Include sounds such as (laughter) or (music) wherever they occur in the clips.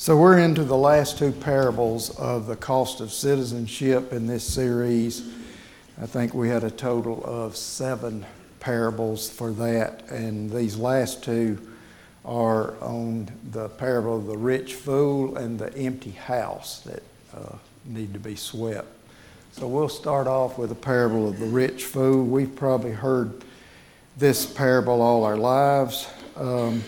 So we're into the last two parables of the cost of citizenship in this series. I think we had a total of seven parables for that, and these last two are on the parable of the rich fool and the empty house that uh, need to be swept. So we'll start off with the parable of the rich fool. We've probably heard this parable all our lives. Um,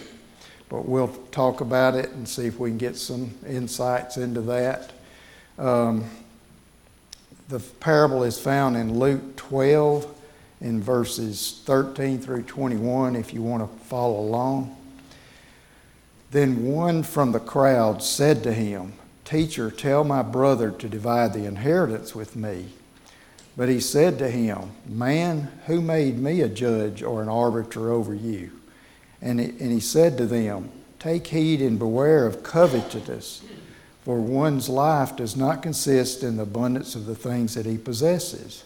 but we'll talk about it and see if we can get some insights into that. Um, the parable is found in Luke 12 in verses 13 through 21 if you want to follow along. Then one from the crowd said to him, Teacher, tell my brother to divide the inheritance with me. But he said to him, Man, who made me a judge or an arbiter over you? And he, and he said to them, Take heed and beware of covetousness, for one's life does not consist in the abundance of the things that he possesses.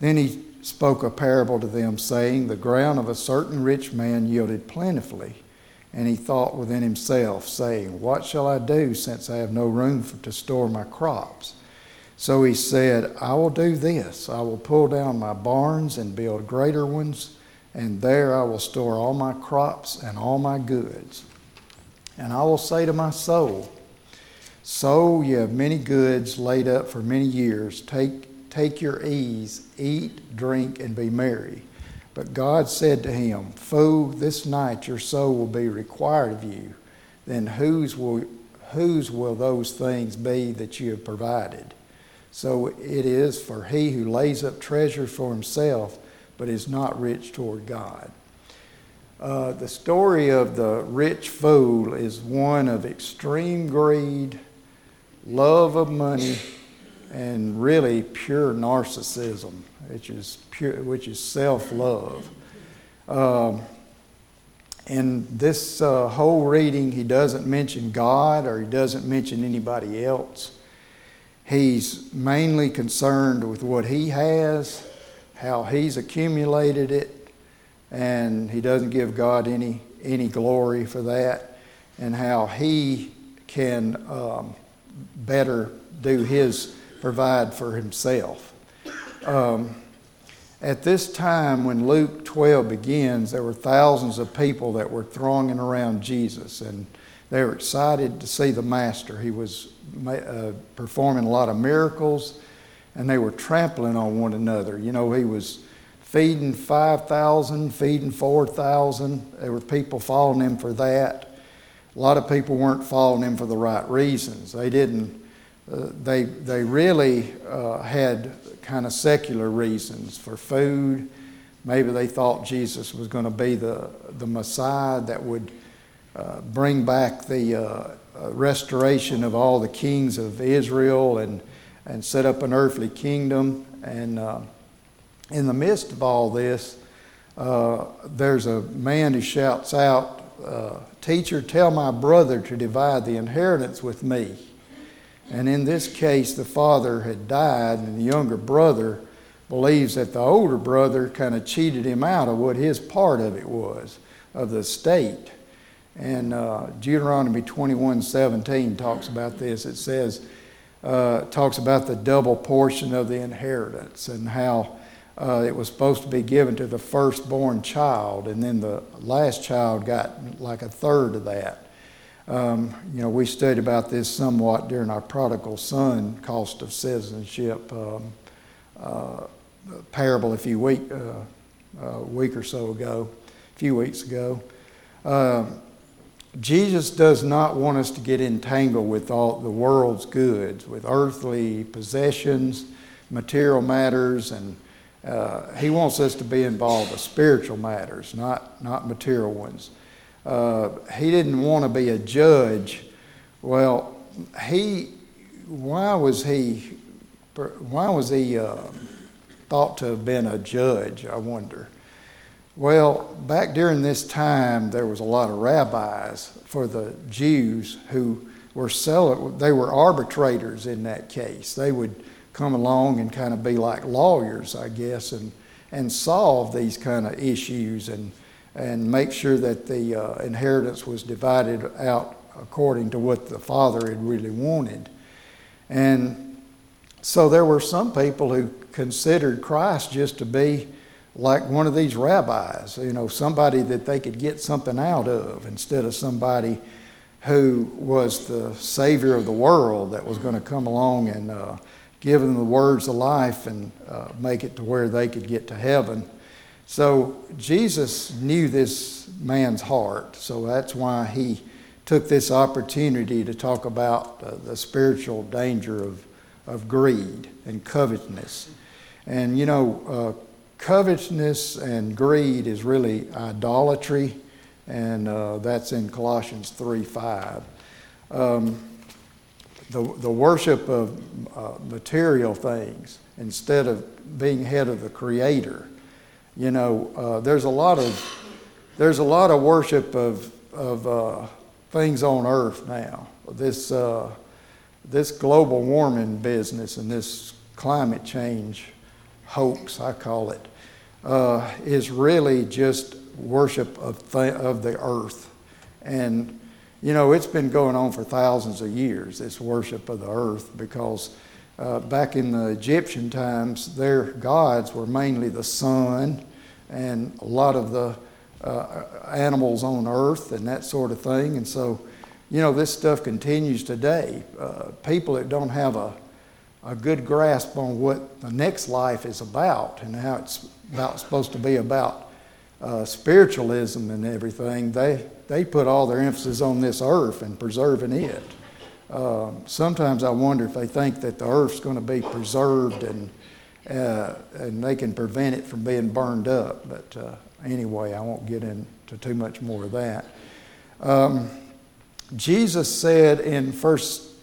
Then he spoke a parable to them, saying, The ground of a certain rich man yielded plentifully. And he thought within himself, saying, What shall I do, since I have no room for, to store my crops? So he said, I will do this I will pull down my barns and build greater ones and there I will store all my crops and all my goods. And I will say to my soul, Soul, you have many goods laid up for many years. Take, take your ease, eat, drink, and be merry. But God said to him, Fool, this night your soul will be required of you. Then whose will, whose will those things be that you have provided? So it is for he who lays up treasure for himself but is not rich toward God. Uh, the story of the rich fool is one of extreme greed, love of money, and really pure narcissism, which is pure, which is self-love. Um, in this uh, whole reading, he doesn't mention God or he doesn't mention anybody else. He's mainly concerned with what he has how he's accumulated it, and he doesn't give God any, any glory for that, and how he can um, better do his provide for himself. Um, at this time, when Luke 12 begins, there were thousands of people that were thronging around Jesus, and they were excited to see the Master. He was uh, performing a lot of miracles and they were trampling on one another. You know, he was feeding 5,000, feeding 4,000. There were people following him for that. A lot of people weren't following him for the right reasons. They didn't, uh, they, they really uh, had kind of secular reasons for food. Maybe they thought Jesus was going to be the, the Messiah that would uh, bring back the uh, uh, restoration of all the kings of Israel and and set up an earthly kingdom. And uh, in the midst of all this, uh, there's a man who shouts out, uh, Teacher, tell my brother to divide the inheritance with me. And in this case, the father had died, and the younger brother believes that the older brother kind of cheated him out of what his part of it was, of the estate. And uh, Deuteronomy 21 17 talks about this. It says, uh, talks about the double portion of the inheritance and how uh, it was supposed to be given to the firstborn child, and then the last child got like a third of that. Um, you know, we studied about this somewhat during our prodigal son cost of citizenship um, uh, parable a few week, uh, a week or so ago, a few weeks ago. Um, Jesus does not want us to get entangled with all the world's goods, with earthly possessions, material matters, and uh, He wants us to be involved with spiritual matters, not, not material ones. Uh, he didn't want to be a judge. Well, he, why was he, why was he uh, thought to have been a judge, I wonder? Well, back during this time, there was a lot of rabbis for the Jews who were selling, they were arbitrators in that case. They would come along and kind of be like lawyers, I guess, and, and solve these kind of issues and, and make sure that the uh, inheritance was divided out according to what the Father had really wanted. And so there were some people who considered Christ just to be like one of these rabbis, you know, somebody that they could get something out of instead of somebody who was the Savior of the world that was going to come along and uh, give them the words of life and uh, make it to where they could get to heaven. So Jesus knew this man's heart, so that's why he took this opportunity to talk about uh, the spiritual danger of, of greed and covetousness. And you know, uh, covetousness and greed is really idolatry and uh, that's in Colossians 3 5. Um, the, the worship of uh, material things instead of being head of the Creator. You know, uh, there's a lot of there's a lot of worship of of uh, things on earth now. This uh, this global warming business and this climate change hoax, I call it, uh, is really just worship of, th- of the earth. And, you know, it's been going on for thousands of years, this worship of the earth, because uh, back in the Egyptian times, their gods were mainly the sun and a lot of the uh, animals on earth and that sort of thing. And so, you know, this stuff continues today. Uh, people that don't have a, a good grasp on what the next life is about and how it's about supposed to be about uh, spiritualism and everything, they, they put all their emphasis on this earth and preserving it. Uh, sometimes I wonder if they think that the earth's going to be preserved and, uh, and they can prevent it from being burned up. But uh, anyway, I won't get into too much more of that. Um, Jesus said in 1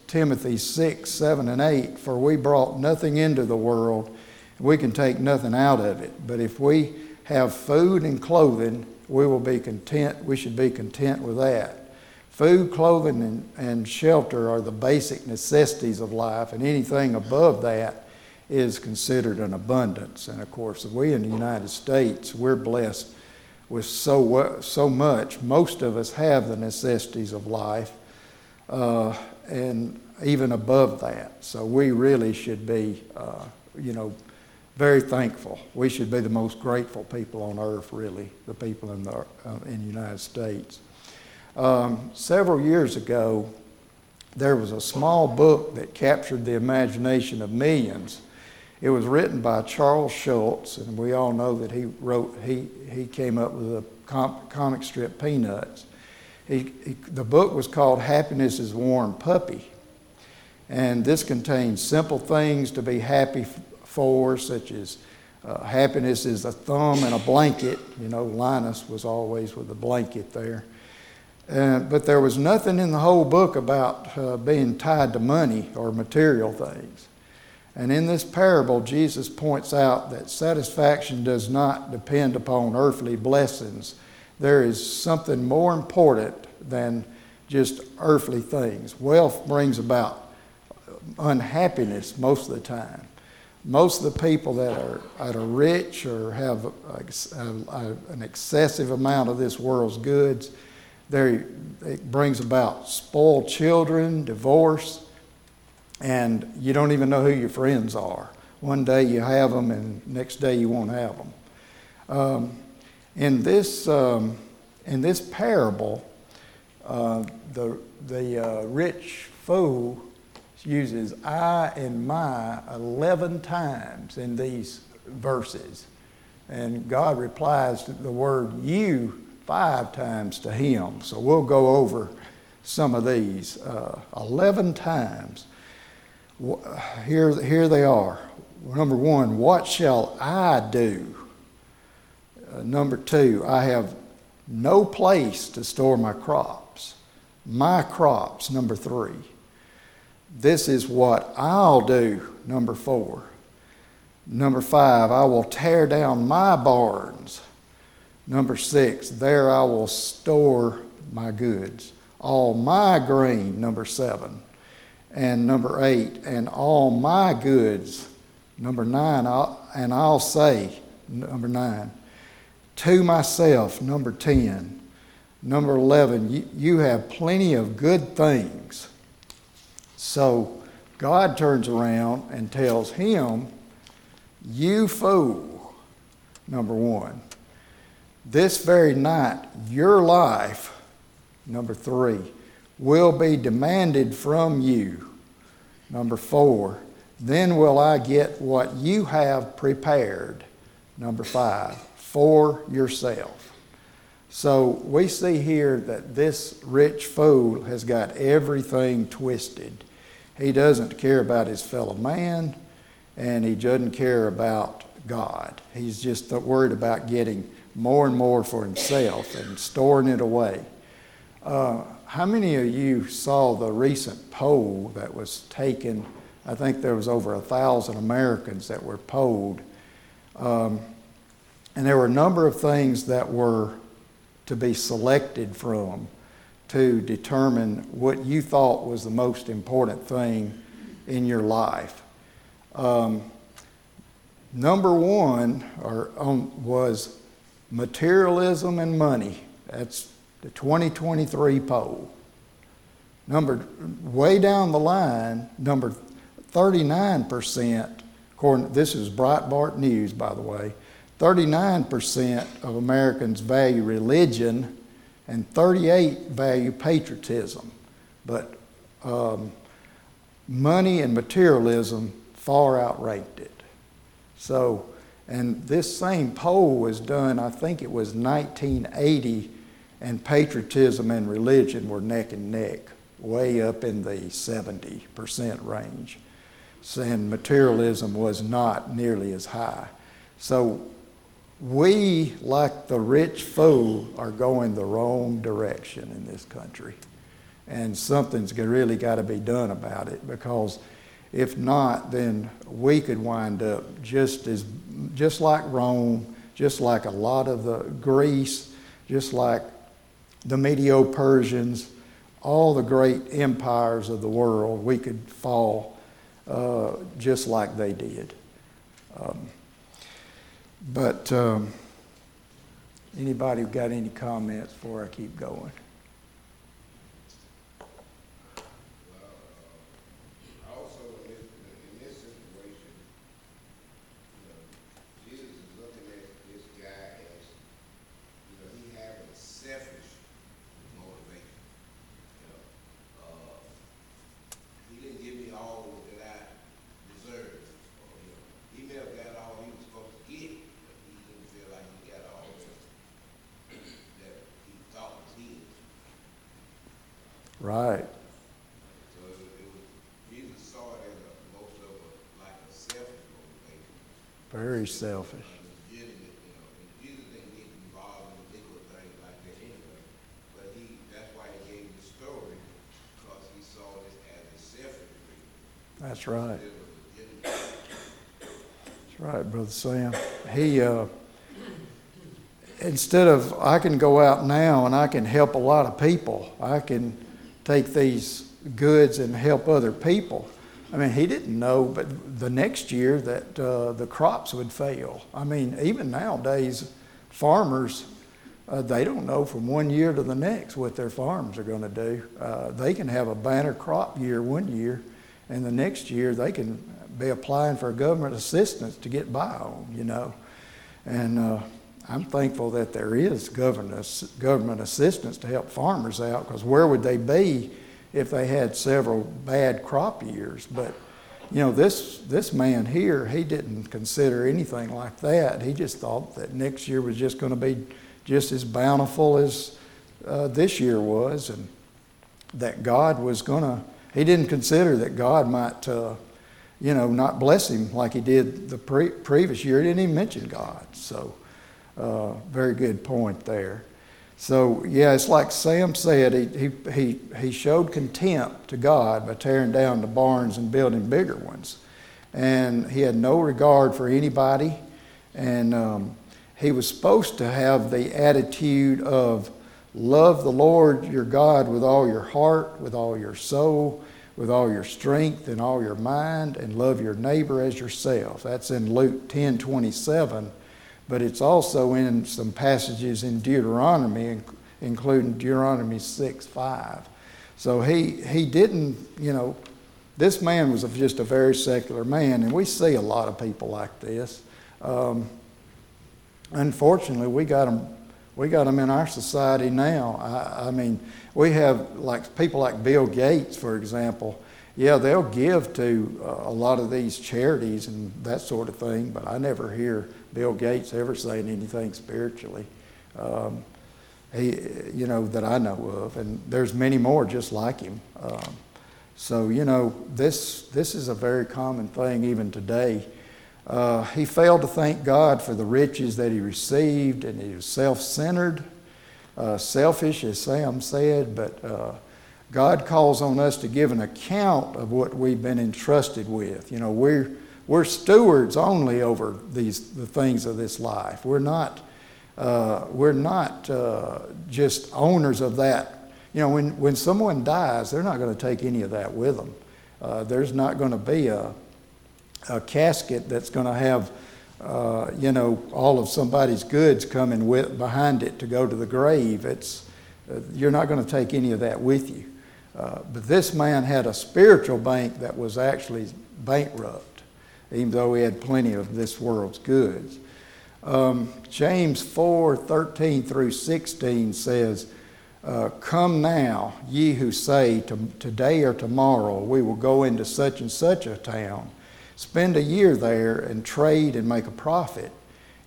Timothy 6, 7, and 8, For we brought nothing into the world, we can take nothing out of it. But if we have food and clothing, we will be content. We should be content with that. Food, clothing, and, and shelter are the basic necessities of life, and anything above that is considered an abundance. And of course, we in the United States, we're blessed with so, so much. Most of us have the necessities of life, uh, and even above that. So we really should be, uh, you know, very thankful. We should be the most grateful people on earth, really, the people in the, uh, in the United States. Um, several years ago, there was a small book that captured the imagination of millions. It was written by Charles Schulz, and we all know that he wrote, he, he came up with the comic strip Peanuts. He, he, the book was called Happiness is Warm Puppy. And this contains simple things to be happy for, such as uh, happiness is a thumb and a blanket. You know, Linus was always with a blanket there. Uh, but there was nothing in the whole book about uh, being tied to money or material things. And in this parable, Jesus points out that satisfaction does not depend upon earthly blessings. There is something more important than just earthly things. Wealth brings about unhappiness most of the time most of the people that are, that are rich or have a, a, an excessive amount of this world's goods, it brings about spoiled children, divorce, and you don't even know who your friends are. One day you have them, and next day you won't have them. Um, in this um, in this parable, uh, the the uh, rich fool uses I and my 11 times in these verses. And God replies to the word you five times to him. So we'll go over some of these uh, 11 times. Here, here they are. Number one, what shall I do? Number two, I have no place to store my crops. My crops, number three. This is what I'll do, number four. Number five, I will tear down my barns. Number six, there I will store my goods. All my grain, number seven. And number eight, and all my goods. Number nine, I'll, and I'll say, number nine, to myself, number ten. Number 11, you, you have plenty of good things. So God turns around and tells him, You fool, number one. This very night, your life, number three, will be demanded from you. Number four, then will I get what you have prepared. Number five, for yourself. So we see here that this rich fool has got everything twisted. He doesn't care about his fellow man, and he doesn't care about God. He's just worried about getting more and more for himself and storing it away. Uh, how many of you saw the recent poll that was taken? I think there was over a thousand Americans that were polled. Um, and there were a number of things that were to be selected from to determine what you thought was the most important thing in your life. Um, number one or, um, was materialism and money. That's the 2023 poll. Number way down the line, number 39%, according this is Breitbart News, by the way, 39% of Americans value religion and 38 value patriotism. But um, money and materialism far outranked it. So, and this same poll was done, I think it was 1980, and patriotism and religion were neck and neck, way up in the 70% range. And materialism was not nearly as high. So we, like the rich fool, are going the wrong direction in this country. And something's really got to be done about it because if not, then we could wind up just as just like Rome, just like a lot of the Greece, just like the Medo Persians, all the great empires of the world, we could fall uh, just like they did. Um, but um, anybody got any comments before I keep going? Right. So it, it was, Jesus saw it as a, most of a, like a selfish motivation. Very selfish. Legitimate, you know, and Jesus didn't get involved in particular things like that anyway. But he, that's why he gave the story, because he saw this as a selfish reason. That's right. That's right, Brother Sam. He, uh, instead of, I can go out now and I can help a lot of people, I can take these goods and help other people. I mean, he didn't know, but the next year that uh, the crops would fail. I mean, even nowadays, farmers, uh, they don't know from one year to the next what their farms are going to do. Uh, they can have a banner crop year one year, and the next year they can be applying for government assistance to get by on, you know. And uh, I'm thankful that there is government, government assistance to help farmers out because where would they be if they had several bad crop years? But you know, this this man here, he didn't consider anything like that. He just thought that next year was just going to be just as bountiful as uh, this year was, and that God was going to. He didn't consider that God might, uh, you know, not bless him like He did the pre- previous year. He didn't even mention God. So uh, very good point there. So, yeah, it's like Sam said, he, he, he, he showed contempt to God by tearing down the barns and building bigger ones. And he had no regard for anybody. And um, he was supposed to have the attitude of love the Lord your God with all your heart, with all your soul, with all your strength, and all your mind, and love your neighbor as yourself. That's in Luke 10 27 but it's also in some passages in Deuteronomy, including Deuteronomy 6 5. So he, he didn't, you know, this man was just a very secular man, and we see a lot of people like this. Um, unfortunately, we got them, we got them in our society now. I, I mean, we have like people like Bill Gates, for example. Yeah, they'll give to uh, a lot of these charities and that sort of thing, but I never hear Bill Gates ever saying anything spiritually. Um, he, you know, that I know of, and there's many more just like him. Um, so you know, this this is a very common thing even today. Uh, he failed to thank God for the riches that he received, and he was self-centered, uh, selfish, as Sam said. But uh, God calls on us to give an account of what we've been entrusted with. You know, we're we're stewards only over these the things of this life. We're not uh, we're not uh, just owners of that. You know, when, when someone dies, they're not going to take any of that with them. Uh, there's not going to be a, a casket that's going to have, uh, you know, all of somebody's goods coming with, behind it to go to the grave. It's, uh, you're not going to take any of that with you. Uh, but this man had a spiritual bank that was actually bankrupt, even though he had plenty of this world's goods. Um, James 4 13 through 16 says, uh, Come now, ye who say, Today or tomorrow we will go into such and such a town, spend a year there, and trade and make a profit.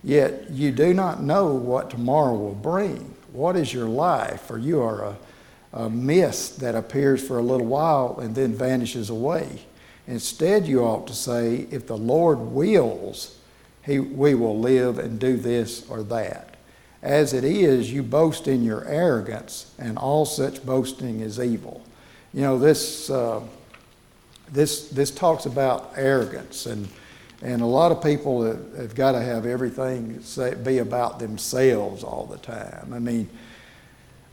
Yet you do not know what tomorrow will bring. What is your life? For you are a, a mist that appears for a little while and then vanishes away. Instead, you ought to say, If the Lord wills, he, we will live and do this or that. As it is, you boast in your arrogance, and all such boasting is evil. You know, this, uh, this, this talks about arrogance, and, and a lot of people have, have got to have everything say, be about themselves all the time. I mean,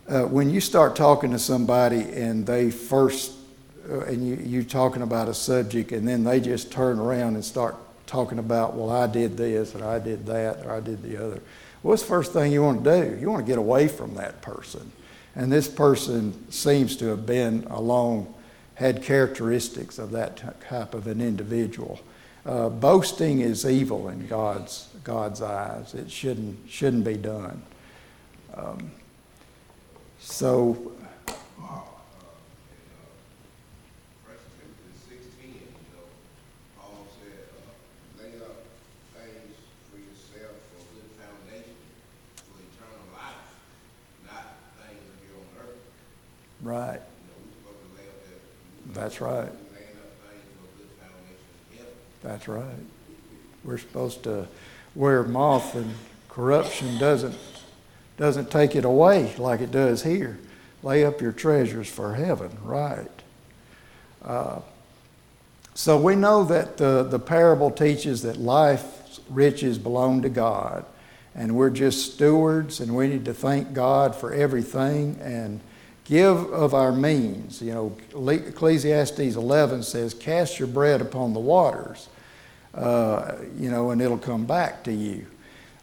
uh, when you start talking to somebody and they first, and you, you're talking about a subject, and then they just turn around and start talking about, well, I did this, or I did that, or I did the other. What's the first thing you want to do? You want to get away from that person. And this person seems to have been along, had characteristics of that type of an individual. Uh, boasting is evil in God's, God's eyes. It shouldn't, shouldn't be done. Um, so Right. That's right. That's right. We're supposed to where moth and corruption doesn't doesn't take it away like it does here. Lay up your treasures for heaven, right? Uh, so we know that the, the parable teaches that life's riches belong to God, and we're just stewards, and we need to thank God for everything and give of our means. You know, Ecclesiastes 11 says, Cast your bread upon the waters, uh, you know, and it'll come back to you.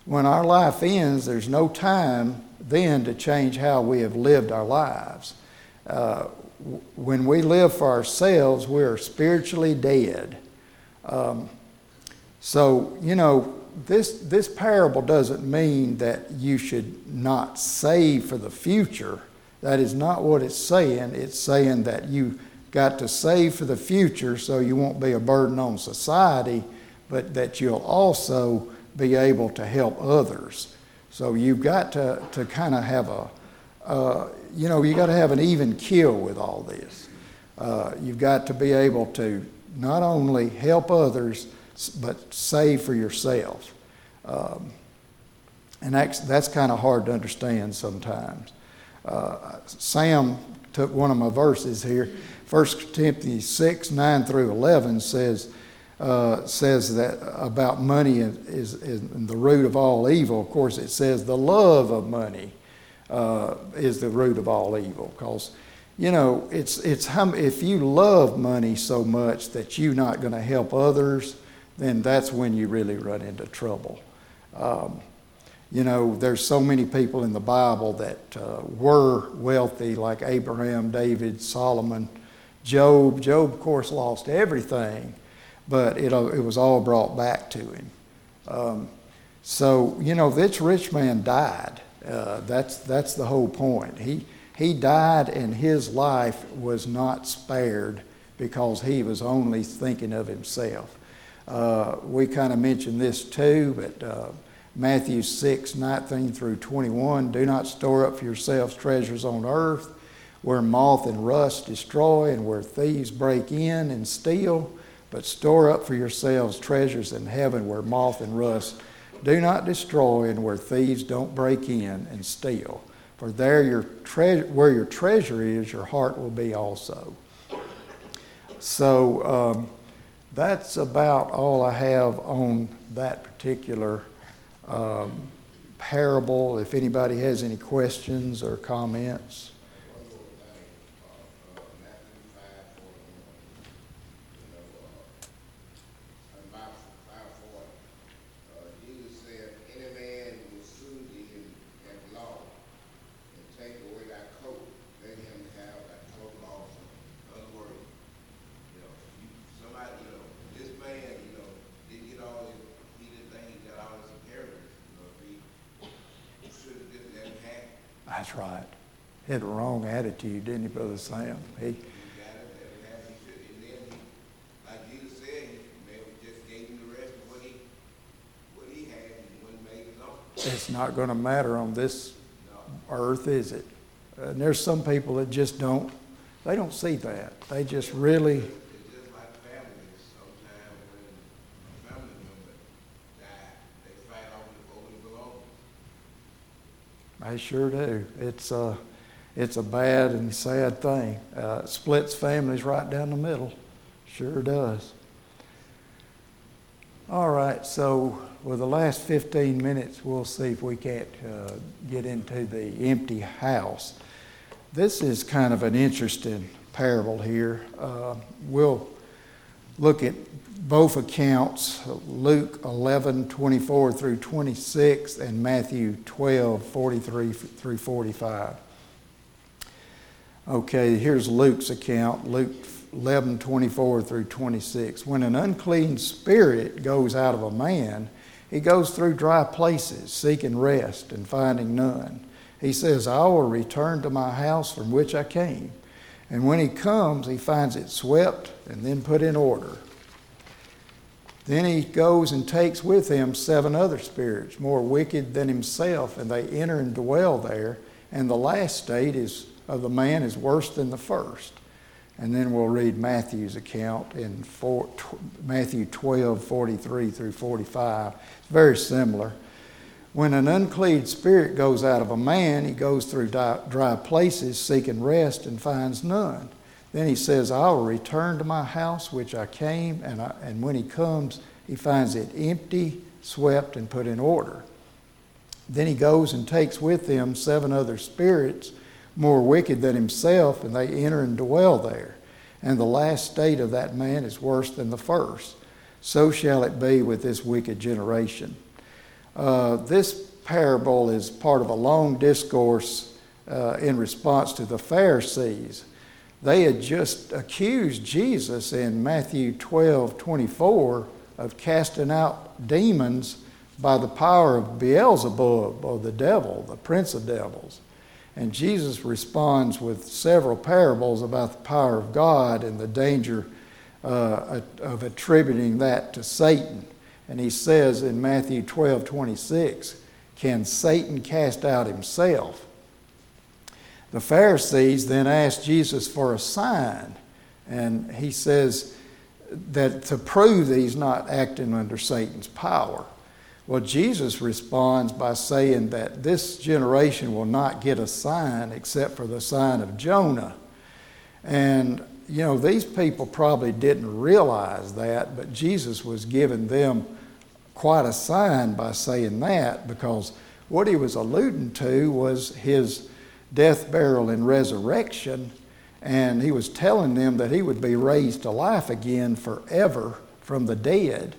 When our life ends, there's no time then to change how we have lived our lives. Uh, when we live for ourselves, we are spiritually dead. Um, so, you know, this, this parable doesn't mean that you should not save for the future that is not what it's saying. It's saying that you got to save for the future so you won't be a burden on society, but that you'll also be able to help others. So you've got to, to kind of have a, uh, you know, you've got to have an even kill with all this. Uh, you've got to be able to not only help others, but save for yourself. Um, and that's, that's kind of hard to understand sometimes. Uh, Sam took one of my verses here. 1 Timothy 6, 9 through 11 says, uh, says that about money is, is, the root of all evil. Of course, it says the love of money uh, is the root of all evil. Because, you know, it's, it's if you love money so much that you're not going to help others, then that's when you really run into trouble. Um, you know, there's so many people in the Bible that uh, were wealthy, like Abraham, David, Solomon, Job. Job, of course, lost everything, but it, uh, it was all brought back to him. Um, so, you know, this rich man died. Uh, that's, that's the whole point. He, he died, and his life was not spared because he was only thinking of himself. Uh, we kind of mentioned this too, but uh, Matthew 6, 19 through 21. Do not store up for yourselves treasures on earth where moth and rust destroy and where thieves break in and steal, but store up for yourselves treasures in heaven where moth and rust do not destroy and where thieves don't break in and steal. For there your tre- where your treasure is, your heart will be also. So um, that's about all I have on that particular um, parable. If anybody has any questions or comments. Had a wrong attitude, didn't he, Brother Sam? He, It's not going to matter on this earth, is it? And there's some people that just don't, they don't see that. They just really I sure do. It's uh, it's a bad and sad thing. Uh, splits families right down the middle. Sure does. All right, so with the last 15 minutes, we'll see if we can't uh, get into the empty house. This is kind of an interesting parable here. Uh, we'll look at both accounts, Luke 11, 24 through 26, and Matthew 12, 43 through 45. Okay, here's Luke's account, Luke 11, 24 through 26. When an unclean spirit goes out of a man, he goes through dry places, seeking rest and finding none. He says, I will return to my house from which I came. And when he comes, he finds it swept and then put in order. Then he goes and takes with him seven other spirits, more wicked than himself, and they enter and dwell there. And the last state is, of the man is worse than the first. And then we'll read Matthew's account in four, Matthew 12, 43 through 45. It's very similar. When an unclean spirit goes out of a man, he goes through dry places seeking rest and finds none. Then he says, I will return to my house which I came, and, I, and when he comes, he finds it empty, swept, and put in order. Then he goes and takes with him seven other spirits more wicked than himself, and they enter and dwell there. And the last state of that man is worse than the first. So shall it be with this wicked generation. Uh, this parable is part of a long discourse uh, in response to the Pharisees they had just accused Jesus in Matthew 12 24 of casting out demons by the power of Beelzebub, or the devil, the prince of devils. And Jesus responds with several parables about the power of God and the danger uh, of attributing that to Satan. And he says in Matthew 12 26, Can Satan cast out himself? The Pharisees then asked Jesus for a sign, and he says that to prove that he's not acting under Satan's power. Well, Jesus responds by saying that this generation will not get a sign except for the sign of Jonah. And, you know, these people probably didn't realize that, but Jesus was giving them quite a sign by saying that because what he was alluding to was his death, burial, and resurrection. And he was telling them that he would be raised to life again forever from the dead.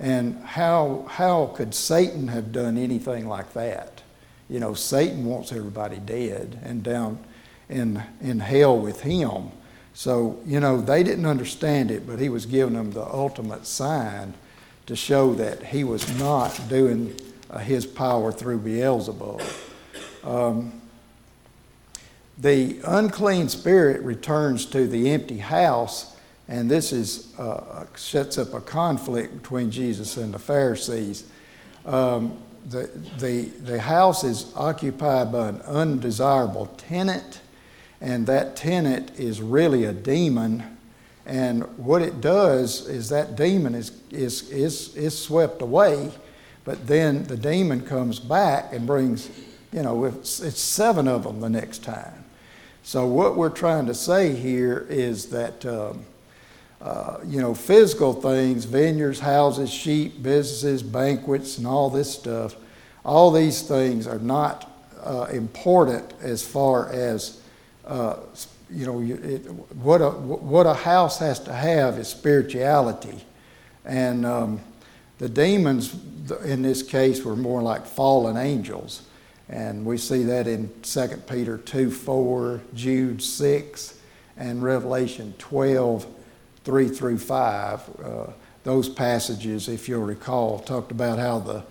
And how, how could Satan have done anything like that? You know, Satan wants everybody dead and down in, in hell with him. So, you know, they didn't understand it, but he was giving them the ultimate sign to show that he was not doing uh, his power through Beelzebub. Um, the unclean spirit returns to the empty house, and this is, uh, sets up a conflict between Jesus and the Pharisees. Um, the, the, the house is occupied by an undesirable tenant, and that tenant is really a demon. And what it does is that demon is, is, is, is swept away, but then the demon comes back and brings, you know, it's, it's seven of them the next time. So, what we're trying to say here is that, um, uh, you know, physical things, vineyards, houses, sheep, businesses, banquets, and all this stuff, all these things are not uh, important as far as, uh, you know, it, what, a, what a house has to have is spirituality. And um, the demons, in this case, were more like fallen angels. And we see that in 2 Peter 2 4, Jude 6, and Revelation 12 3 through 5. Uh, those passages, if you'll recall, talked about how the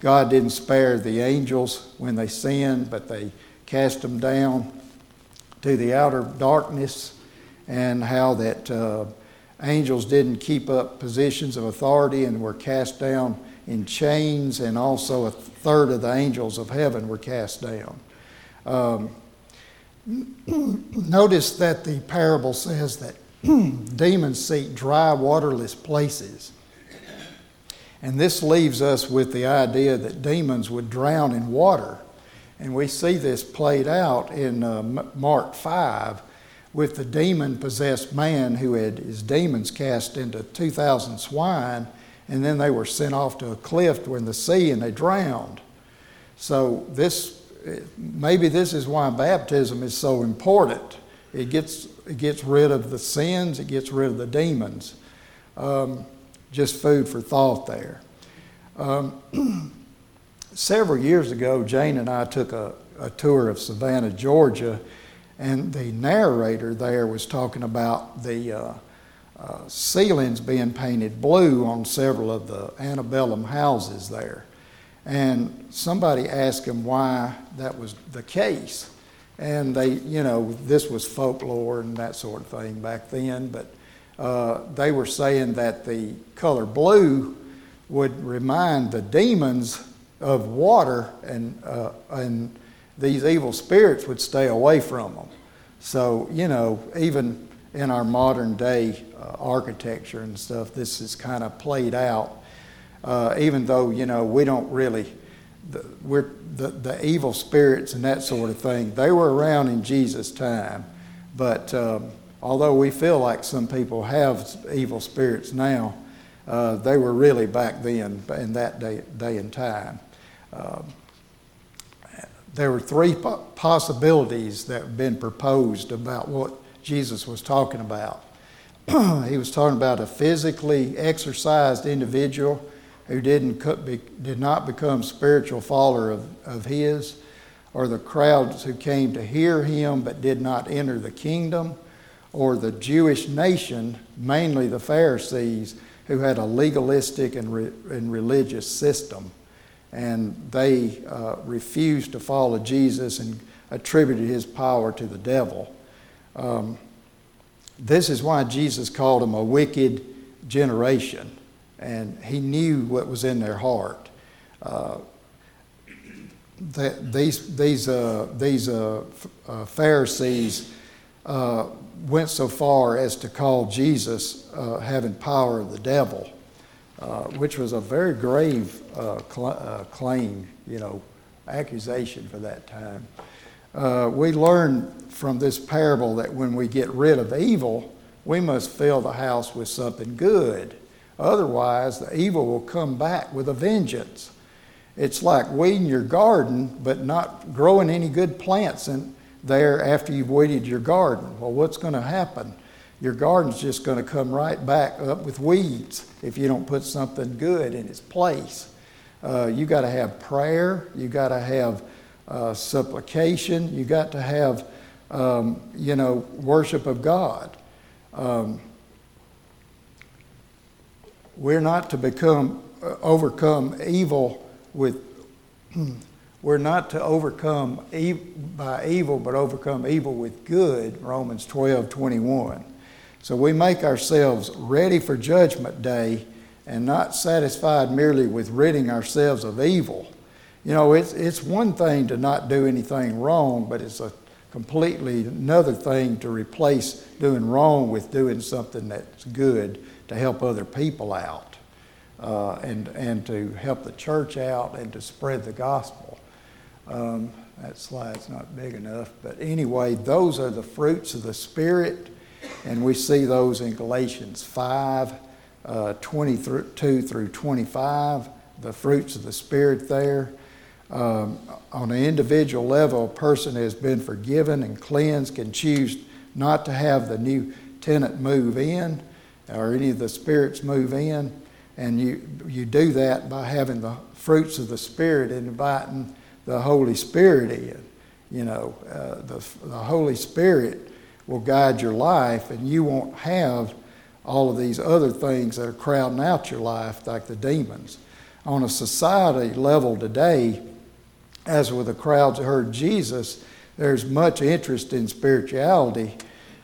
God didn't spare the angels when they sinned, but they cast them down to the outer darkness, and how that uh, angels didn't keep up positions of authority and were cast down in chains, and also a third of the angels of heaven were cast down. Um, (clears throat) notice that the parable says that (clears throat) demons seek dry, waterless places. And this leaves us with the idea that demons would drown in water. And we see this played out in uh, Mark 5 with the demon possessed man who had his demons cast into 2,000 swine and then they were sent off to a cliff in the sea and they drowned. So this maybe this is why baptism is so important. It gets it gets rid of the sins, it gets rid of the demons. Um, just food for thought there. Um, (clears throat) several years ago, Jane and I took a, a tour of Savannah, Georgia, and the narrator there was talking about the uh, uh, ceilings being painted blue on several of the antebellum houses there. And somebody asked him why that was the case. And they, you know, this was folklore and that sort of thing back then, but uh, they were saying that the color blue would remind the demons of water and, uh, and these evil spirits would stay away from them. So, you know, even in our modern day uh, architecture and stuff, this is kind of played out. Uh, even though you know we don't really, the, we're the, the evil spirits and that sort of thing. They were around in Jesus' time, but um, although we feel like some people have evil spirits now, uh, they were really back then in that day, day and time. Um, there were three possibilities that have been proposed about what Jesus was talking about. (clears throat) he was talking about a physically exorcised individual who didn't did not become spiritual follower of, of his, or the crowds who came to hear him but did not enter the kingdom, or the Jewish nation, mainly the Pharisees, who had a legalistic and, re, and religious system. And they uh, refused to follow Jesus and attributed his power to the devil. Um, this is why Jesus called them a wicked generation, and he knew what was in their heart. Uh, these these uh, these uh, uh Pharisees uh, went so far as to call Jesus uh, having power of the devil, which was a very grave cl- claim, you know, accusation for that time we learn from this parable that when we get rid of evil, we must fill the house with something good. Otherwise, the evil will come back with a vengeance. It's like weeding your garden, but not growing any good plants in there after you've weeded your garden. Well, what's going to happen? your garden's just going to come right back up with weeds if you don't put something good in its place. Uh, you got to have prayer. You got to have uh, supplication. You got to have, um, you know, worship of God. Um, we're not to become uh, overcome evil with. (clears throat) we're not to overcome by evil, but overcome evil with good. Romans twelve twenty one. So we make ourselves ready for Judgment Day and not satisfied merely with ridding ourselves of evil. You know, it's, it's one thing to not do anything wrong, but it's a completely another thing to replace doing wrong with doing something that's good to help other people out uh, and, and to help the church out and to spread the gospel. Um, that slide's not big enough, but anyway, those are the fruits of the Spirit and we see those in Galatians 5 uh, 22 through 25, the fruits of the Spirit there. Um, on an individual level, a person has been forgiven and cleansed can choose not to have the new tenant move in or any of the spirits move in. And you, you do that by having the fruits of the Spirit and inviting the Holy Spirit in. You know, uh, the, the Holy Spirit will guide your life, and you won't have all of these other things that are crowding out your life, like the demons. On a society level today, as with the crowds that heard Jesus, there's much interest in spirituality.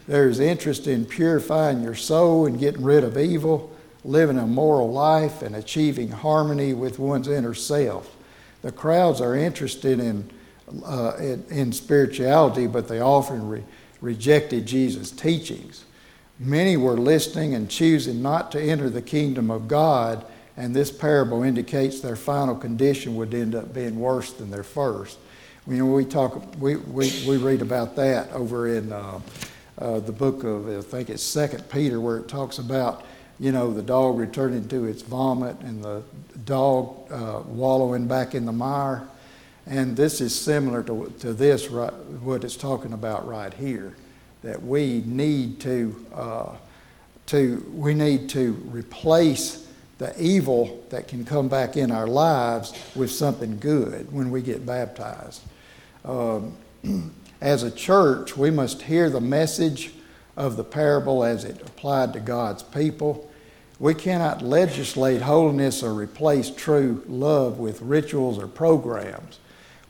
There's interest in purifying your soul and getting rid of evil, living a moral life, and achieving harmony with one's inner self. The crowds are interested in, uh, in, in, spirituality, but they often re- rejected Jesus' teachings. Many were listening and choosing not to enter the kingdom of God, and this parable indicates their final condition would end up being worse than their first. You know, we talk, we, we, we read about that over in uh, uh, the book of, I think it's Second Peter, where it talks about, you know, the dog returning to its vomit and the dog uh, wallowing back in the mire. And this is similar to, to this, right, what it's talking about right here, that we need to, uh, to, we need to replace the evil that can come back in our lives with something good when we get baptized. Um, (clears throat) as a church, we must hear the message of the parable as it applied to God's people. We cannot legislate holiness or replace true love with rituals or programs.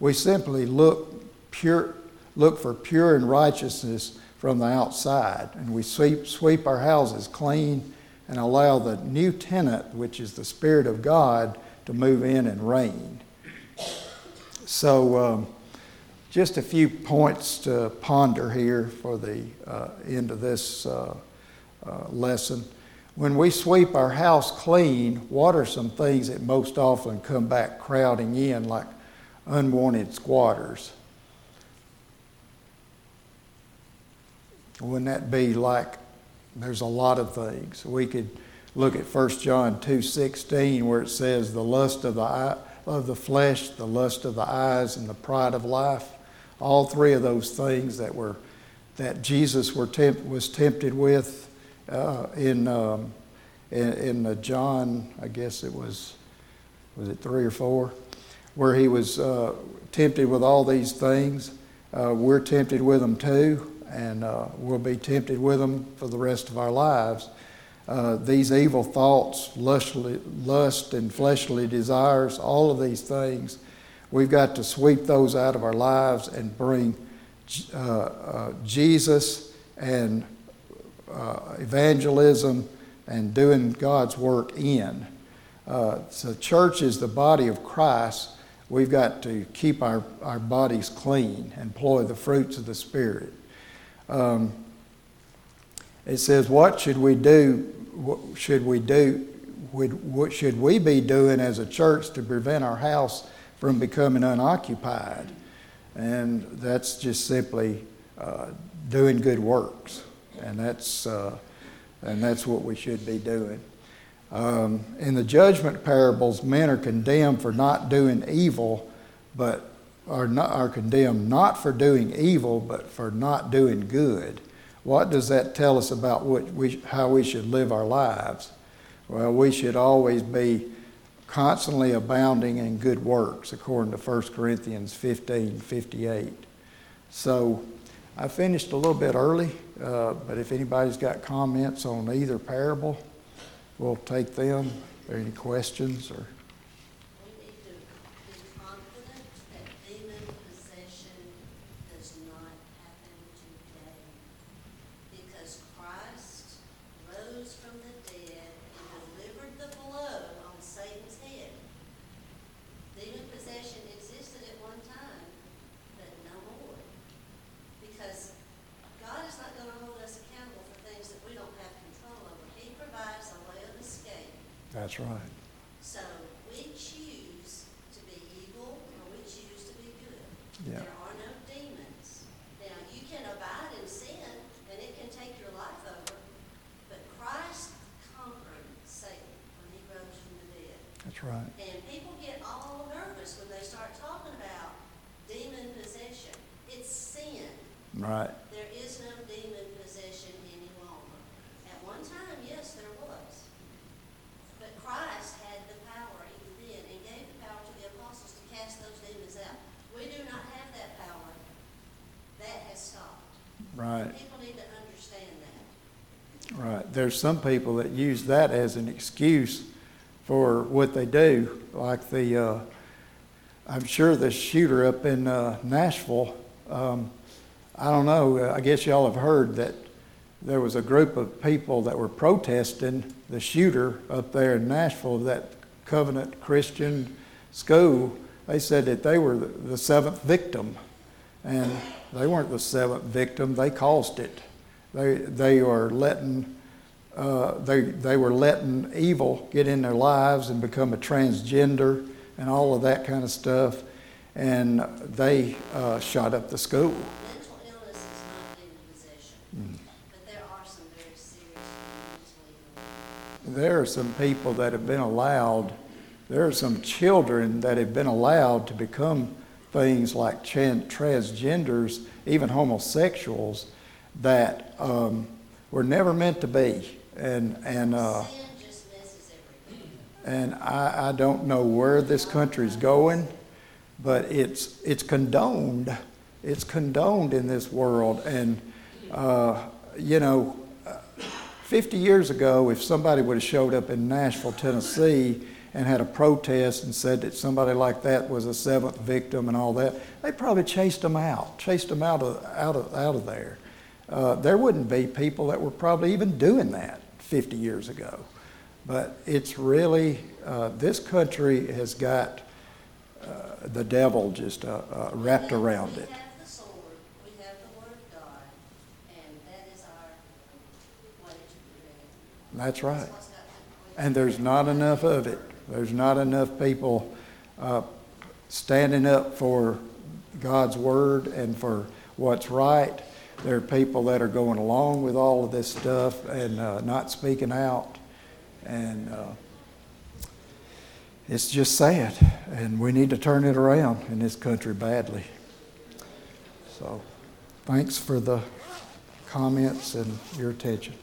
We simply look, pure, look for pure and righteousness from the outside, and we sweep, sweep our houses clean and allow the new tenant, which is the Spirit of God, to move in and reign. So, um, just a few points to ponder here for the uh, end of this uh, uh, lesson. When we sweep our house clean, what are some things that most often come back crowding in, like unwanted squatters. Wouldn't that be like there's a lot of things. We could look at 1 John 2:16 where it says the lust of the eye, of the flesh, the lust of the eyes and the pride of life. All three of those things that were that Jesus were tempt, was tempted with uh, in um, in, in John, I guess it was was it 3 or 4 where he was uh, tempted with all these things. Uh, we're tempted with them too, and uh, we'll be tempted with them for the rest of our lives. Uh, these evil thoughts, lustly, lust and fleshly desires, all of these things, we've got to sweep those out of our lives and bring uh, uh, Jesus and evangelism and doing God's work in. so, church is the body of Christ we've got to keep our, our bodies clean, employ the fruits of the Spirit. Um, it says, What should we do? What should we do? What should we be doing as a church to prevent our house from becoming unoccupied? And that's just simply uh, doing good works. And that's, uh, and that's what we should be doing. Um, in the judgment parables, men are condemned for not doing evil, but are, not, are condemned not for doing evil, but for not doing good. what does that tell us about what we, how we should live our lives? Well, we should always be constantly abounding in good works, according to 1 Corinthians 15 58. So I finished a little bit early, uh, but if anybody's got comments on either parable, we'll take them. Are any questions or? We need to be confident that demon possession does not happen today. Because Christ rose from the dead and delivered the blow on Satan's head. Demon possession existed at one time, but no more. Because God is not gonna hold us accountable for things that we don't have control over. He provides a way of escape. That's right. So we choose to be evil or we choose to be good. Yeah. There are no demons. Now, you can abide in sin and it can take your life over, but Christ conquered Satan when he rose from the dead. That's right. And people get all nervous when they start talking about demon possession. It's sin. Right. There is no demon possession any longer. At one time, yes, there was. But Christ had the power even then and gave the power to the apostles to cast those demons out. We do not have that power. That has stopped. Right. People need to understand that. Right. There's some people that use that as an excuse for what they do, like the, uh, I'm sure the shooter up in uh, Nashville. Um, I don't know. I guess y'all have heard that there was a group of people that were protesting the shooter up there in Nashville, that Covenant Christian school. They said that they were the- seventh victim, and they weren't the seventh victim. They caused it. They they are letting uh, they they were letting evil get in their lives and become a transgender and all of that kind of stuff, and they uh, shot up the school. Mental illness is not demon possession. But there are some very serious. There are some people that have been allowed. There are some children that have been allowed to become things like tran- transgenders, even homosexuals, that um, were never meant to be. And and uh, and I, I don't know where this country's going, but it's it's condoned. It's condoned in this world, and uh, you know, uh, 50 years ago, if somebody would have showed up in Nashville, Tennessee, and had a protest and said that somebody like that was a seventh victim and all that, they probably chased them out, chased them out of out of out of there. Uh, there wouldn't be people that were probably even doing that 50 years ago. But it's really, uh, this country has got uh, the devil just uh, uh, wrapped around it. We have the sword, we have the word of God, and that is our way to prevail. That's right. That's what's got to- And there's not enough of it. There's not enough people uh, standing up for God's word and for what's right. There are people that are going along with all of this stuff and uh, not speaking out. And uh, it's just sad. And we need to turn it around in this country badly. So thanks for the comments and your attention.